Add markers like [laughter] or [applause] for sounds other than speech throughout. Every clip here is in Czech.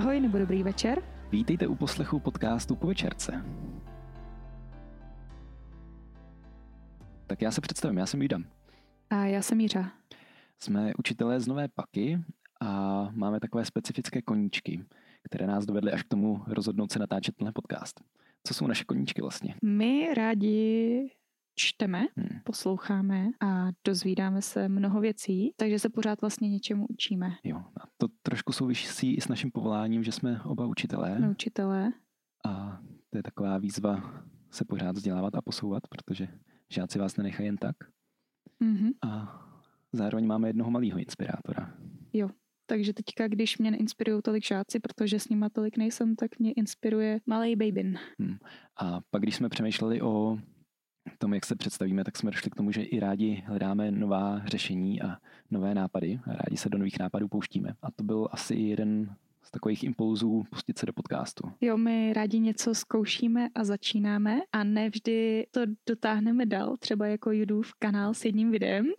Ahoj nebo dobrý večer. Vítejte u poslechu podcastu Po večerce. Tak já se představím, já jsem Jídam. A já jsem Mířa. Jsme učitelé z Nové Paky a máme takové specifické koníčky, které nás dovedly až k tomu rozhodnout se natáčet tenhle podcast. Co jsou naše koníčky vlastně? My rádi čteme, hmm. posloucháme a dozvídáme se mnoho věcí, takže se pořád vlastně něčemu učíme. Jo, a to trošku souvisí i s naším povoláním, že jsme oba učitelé. Jsme učitelé. A to je taková výzva se pořád vzdělávat a posouvat, protože žáci vás nenechají jen tak. Mm-hmm. A zároveň máme jednoho malého inspirátora. Jo, takže teďka, když mě neinspirují tolik žáci, protože s nima tolik nejsem, tak mě inspiruje malý babyn. Hmm. A pak, když jsme přemýšleli o tom, jak se představíme, tak jsme došli k tomu, že i rádi hledáme nová řešení a nové nápady. A rádi se do nových nápadů pouštíme. A to byl asi jeden z takových impulzů pustit se do podcastu. Jo, my rádi něco zkoušíme a začínáme a nevždy to dotáhneme dál, třeba jako YouTube kanál s jedním videem. [laughs]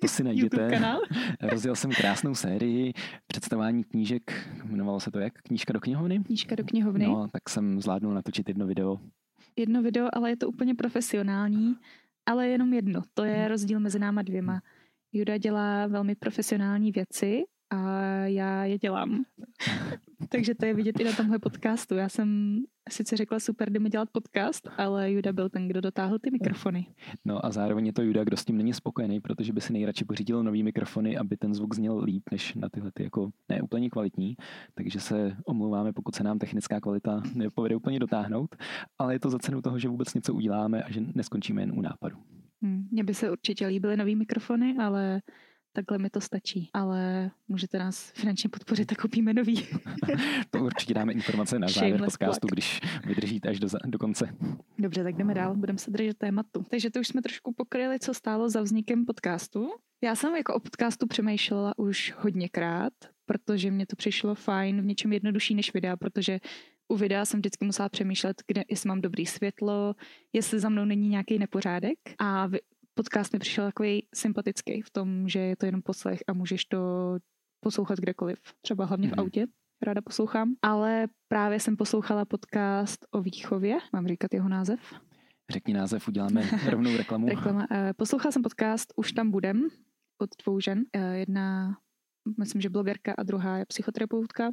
To si najdete. kanál. [laughs] Rozjel jsem krásnou sérii představování knížek, jmenovalo se to jak? Knížka do knihovny? Knížka do knihovny. No, tak jsem zvládnul natočit jedno video. Jedno video, ale je to úplně profesionální, ale jenom jedno. To je rozdíl mezi náma dvěma. Juda dělá velmi profesionální věci a já je dělám. [laughs] Takže to je vidět i na tomhle podcastu. Já jsem sice řekla super, jdeme dělat podcast, ale Juda byl ten, kdo dotáhl ty mikrofony. No a zároveň je to Juda, kdo s tím není spokojený, protože by si nejradši pořídil nový mikrofony, aby ten zvuk zněl líp, než na tyhle ty jako neúplně kvalitní. Takže se omlouváme, pokud se nám technická kvalita nepovede úplně dotáhnout, ale je to za cenu toho, že vůbec něco uděláme a že neskončíme jen u nápadu. Hmm, mně by se určitě líbily nový mikrofony, ale takhle mi to stačí, ale můžete nás finančně podpořit a koupíme nový. [laughs] to určitě dáme informace na závěr podcastu, plug. když vydržíte až do, do konce. Dobře, tak jdeme dál, budeme se držet tématu. Takže to už jsme trošku pokryli, co stálo za vznikem podcastu. Já jsem jako o podcastu přemýšlela už hodněkrát, protože mě to přišlo fajn, v něčem jednodušší než videa, protože u videa jsem vždycky musela přemýšlet, kde, jestli mám dobrý světlo, jestli za mnou není nějaký nepořádek. A podcast mi přišel takový sympatický v tom, že je to jenom poslech a můžeš to poslouchat kdekoliv, třeba hlavně v mhm. autě, ráda poslouchám. Ale právě jsem poslouchala podcast o výchově, mám říkat jeho název. Řekni název, uděláme [laughs] rovnou reklamu. Reklama. Eh, poslouchala jsem podcast Už tam budem od dvou žen. Eh, jedna, myslím, že blogerka a druhá je psychoterapeutka.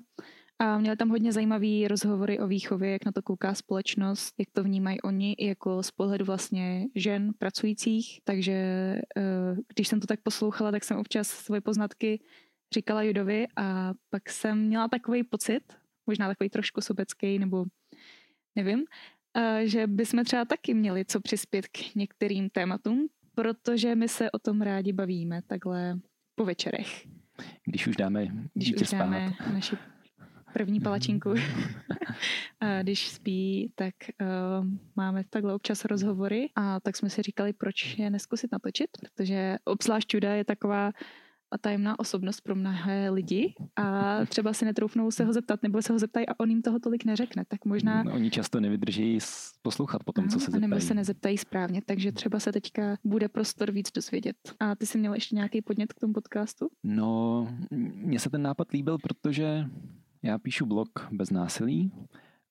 A měli tam hodně zajímavý rozhovory o výchově, jak na to kouká společnost, jak to vnímají oni i jako z pohledu vlastně žen pracujících. Takže eh, když jsem to tak poslouchala, tak jsem občas svoje poznatky říkala Judovi a pak jsem měla takový pocit, možná takový trošku sobecký nebo nevím, eh, že bychom třeba taky měli co přispět k některým tématům, protože my se o tom rádi bavíme takhle po večerech. Když už dáme Když už dáme spát. naši první palačinku. [laughs] a když spí, tak uh, máme takhle občas rozhovory a tak jsme si říkali, proč je neskusit natočit, protože obzvlášť Čuda je taková a tajemná osobnost pro mnohé lidi a třeba si netroufnou se ho zeptat, nebo se ho zeptají a on jim toho tolik neřekne, tak možná... No, oni často nevydrží poslouchat po tom, co se zeptají. Nebo se nezeptají správně, takže třeba se teďka bude prostor víc dozvědět. A ty jsi měl ještě nějaký podnět k tomu podcastu? No, mně se ten nápad líbil, protože já píšu blog bez násilí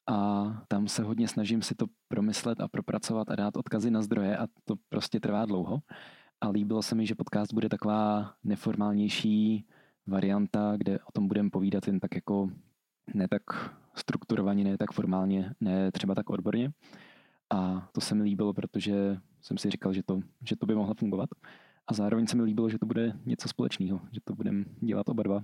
a tam se hodně snažím si to promyslet a propracovat a dát odkazy na zdroje a to prostě trvá dlouho. A líbilo se mi, že podcast bude taková neformálnější varianta, kde o tom budeme povídat jen tak jako ne tak strukturovaně, ne tak formálně, ne třeba tak odborně. A to se mi líbilo, protože jsem si říkal, že to, že to by mohlo fungovat. A zároveň se mi líbilo, že to bude něco společného, že to budeme dělat oba dva.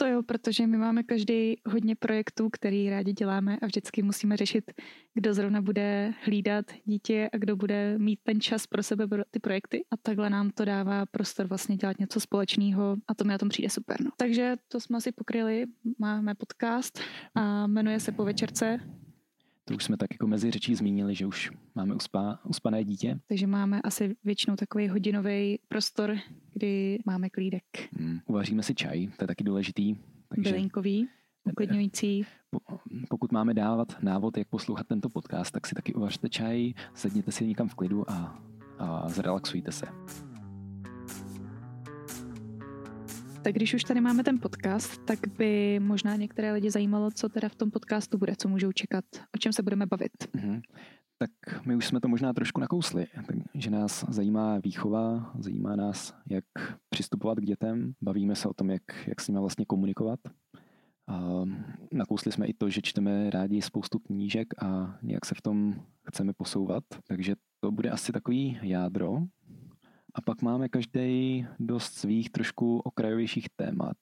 To jo, protože my máme každý hodně projektů, který rádi děláme a vždycky musíme řešit, kdo zrovna bude hlídat dítě a kdo bude mít ten čas pro sebe pro ty projekty. A takhle nám to dává prostor vlastně dělat něco společného a to mi na tom přijde super. No. Takže to jsme si pokryli, máme podcast a jmenuje se Po večerce to už jsme tak jako mezi řečí zmínili, že už máme uspá, uspané dítě. Takže máme asi většinou takový hodinový prostor, kdy máme klídek. Hmm, uvaříme si čaj, to je taky důležitý. Takže... Bylinkový, uklidňující. Pokud máme dávat návod, jak poslouchat tento podcast, tak si taky uvařte čaj, sedněte si někam v klidu a, a zrelaxujte se. Tak když už tady máme ten podcast, tak by možná některé lidi zajímalo, co teda v tom podcastu bude, co můžou čekat, o čem se budeme bavit. Mm-hmm. Tak my už jsme to možná trošku nakousli, že nás zajímá výchova, zajímá nás, jak přistupovat k dětem, bavíme se o tom, jak, jak s nimi vlastně komunikovat. A nakousli jsme i to, že čteme rádi spoustu knížek a nějak se v tom chceme posouvat, takže to bude asi takový jádro. A pak máme každý dost svých trošku okrajovějších témat.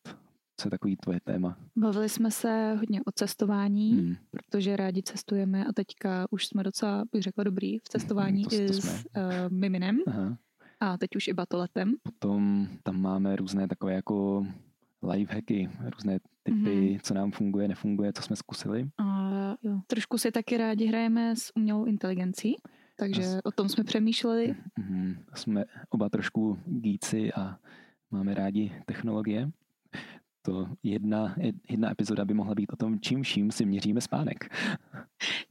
Co je takový tvoje téma? Bavili jsme se hodně o cestování, hmm. protože rádi cestujeme a teďka už jsme docela, bych řekla, dobrý v cestování to, to i s uh, miminem. Aha. A teď už i batoletem. Potom tam máme různé takové jako lifehacky, různé typy, mm-hmm. co nám funguje, nefunguje, co jsme zkusili. A jo. Trošku si taky rádi hrajeme s umělou inteligencí, takže a o tom jsme přemýšleli. Mm-hmm. Jsme oba trošku gíci a máme rádi technologie. To jedna, jedna epizoda by mohla být o tom, čím vším si měříme spánek.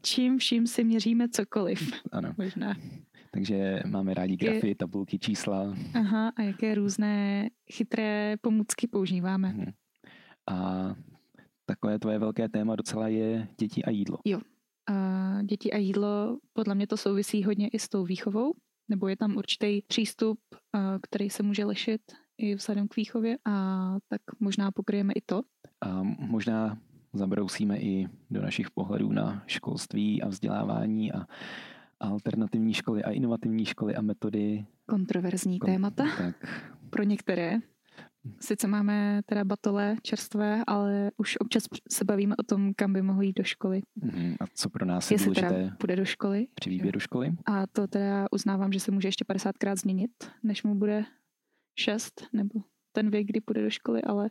Čím vším si měříme cokoliv. Ano. Možná. Takže máme rádi grafy, tabulky, čísla. Aha, a jaké různé chytré pomůcky používáme. Hmm. A takové tvoje velké téma docela je děti a jídlo. Jo. A děti a jídlo, podle mě to souvisí hodně i s tou výchovou, nebo je tam určitý přístup, který se může lišit i vzhledem k výchově a tak možná pokryjeme i to. A možná zabrousíme i do našich pohledů na školství a vzdělávání a alternativní školy a inovativní školy a metody. Kontroverzní Kon- témata tak. pro některé. Sice máme teda batole čerstvé, ale už občas se bavíme o tom, kam by mohlo jít do školy. Mm, a co pro nás je Jestli důležité? teda půjde do školy. Při výběru školy. A to teda uznávám, že se může ještě 50krát změnit, než mu bude 6, nebo ten věk, kdy půjde do školy, ale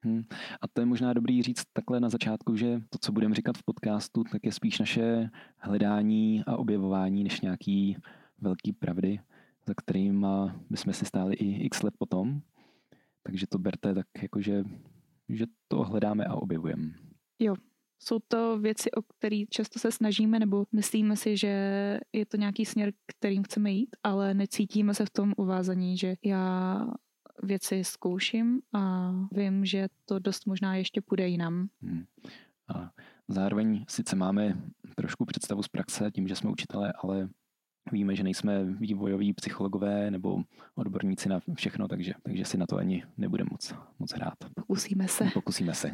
Hmm. A to je možná dobrý říct takhle na začátku, že to, co budeme říkat v podcastu, tak je spíš naše hledání a objevování, než nějaký velký pravdy, za kterým bychom si stáli i x let potom. Takže to berte tak jako, že, že to hledáme a objevujeme. Jo, jsou to věci, o které často se snažíme, nebo myslíme si, že je to nějaký směr, kterým chceme jít, ale necítíme se v tom uvázaní, že já věci zkouším a vím, že to dost možná ještě půjde jinam. Hmm. A zároveň sice máme trošku představu z praxe tím, že jsme učitelé, ale víme, že nejsme vývojoví psychologové nebo odborníci na všechno, takže, takže si na to ani nebudeme moc, moc hrát. Pokusíme se. Pokusíme se.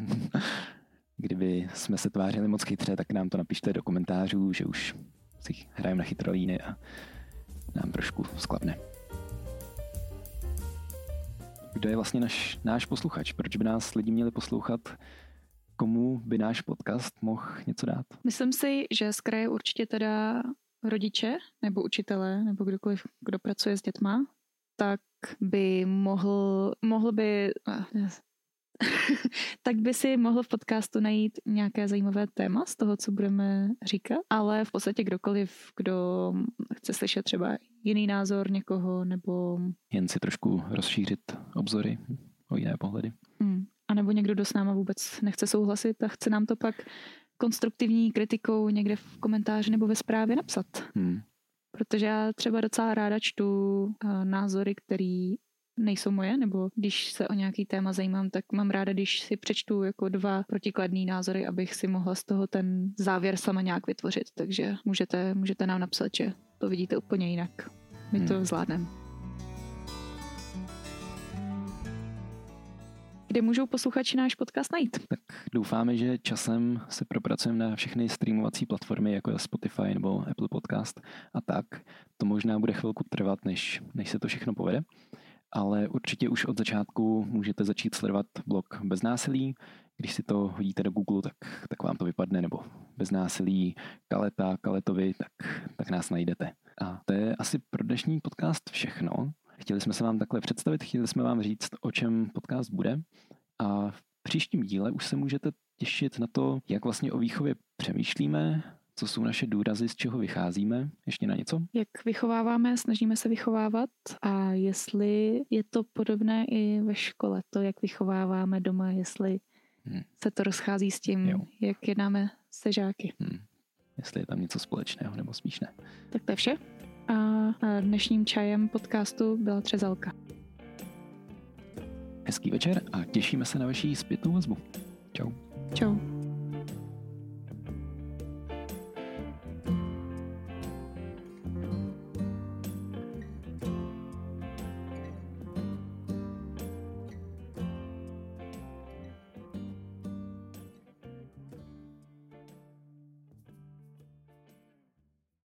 Kdyby jsme se tvářili moc chytře, tak nám to napište do komentářů, že už si hrajeme na chytrolíny a nám trošku sklapne kdo je vlastně naš, náš posluchač, proč by nás lidi měli poslouchat, komu by náš podcast mohl něco dát? Myslím si, že z kraje určitě teda rodiče nebo učitelé nebo kdokoliv, kdo pracuje s dětma, tak by mohl, mohl by [laughs] tak by si mohl v podcastu najít nějaké zajímavé téma z toho, co budeme říkat, ale v podstatě kdokoliv, kdo chce slyšet třeba jiný názor někoho, nebo... Jen si trošku rozšířit obzory o jiné pohledy. Hmm. A nebo někdo, kdo s náma vůbec nechce souhlasit a chce nám to pak konstruktivní kritikou někde v komentáři nebo ve zprávě napsat. Hmm. Protože já třeba docela ráda čtu uh, názory, který nejsou moje, nebo když se o nějaký téma zajímám, tak mám ráda, když si přečtu jako dva protikladný názory, abych si mohla z toho ten závěr sama nějak vytvořit. Takže můžete, můžete nám napsat, že to vidíte úplně jinak. My hmm. to zvládneme. Kde můžou posluchači náš podcast najít? Tak doufáme, že časem se propracujeme na všechny streamovací platformy, jako je Spotify nebo Apple Podcast a tak. To možná bude chvilku trvat, než, než se to všechno povede ale určitě už od začátku můžete začít sledovat blog Bez násilí. Když si to hodíte do Google, tak, tak vám to vypadne, nebo Bez násilí Kaleta, Kaletovi, tak, tak nás najdete. A to je asi pro dnešní podcast všechno. Chtěli jsme se vám takhle představit, chtěli jsme vám říct, o čem podcast bude. A v příštím díle už se můžete těšit na to, jak vlastně o výchově přemýšlíme, co jsou naše důrazy, z čeho vycházíme? Ještě na něco? Jak vychováváme, snažíme se vychovávat a jestli je to podobné i ve škole, to, jak vychováváme doma, jestli hmm. se to rozchází s tím, jo. jak jednáme se žáky. Hmm. Jestli je tam něco společného nebo spíš ne. Tak to je vše. A dnešním čajem podcastu byla třezalka. hezký večer a těšíme se na vaši zpětnou vazbu. Čau. Čau.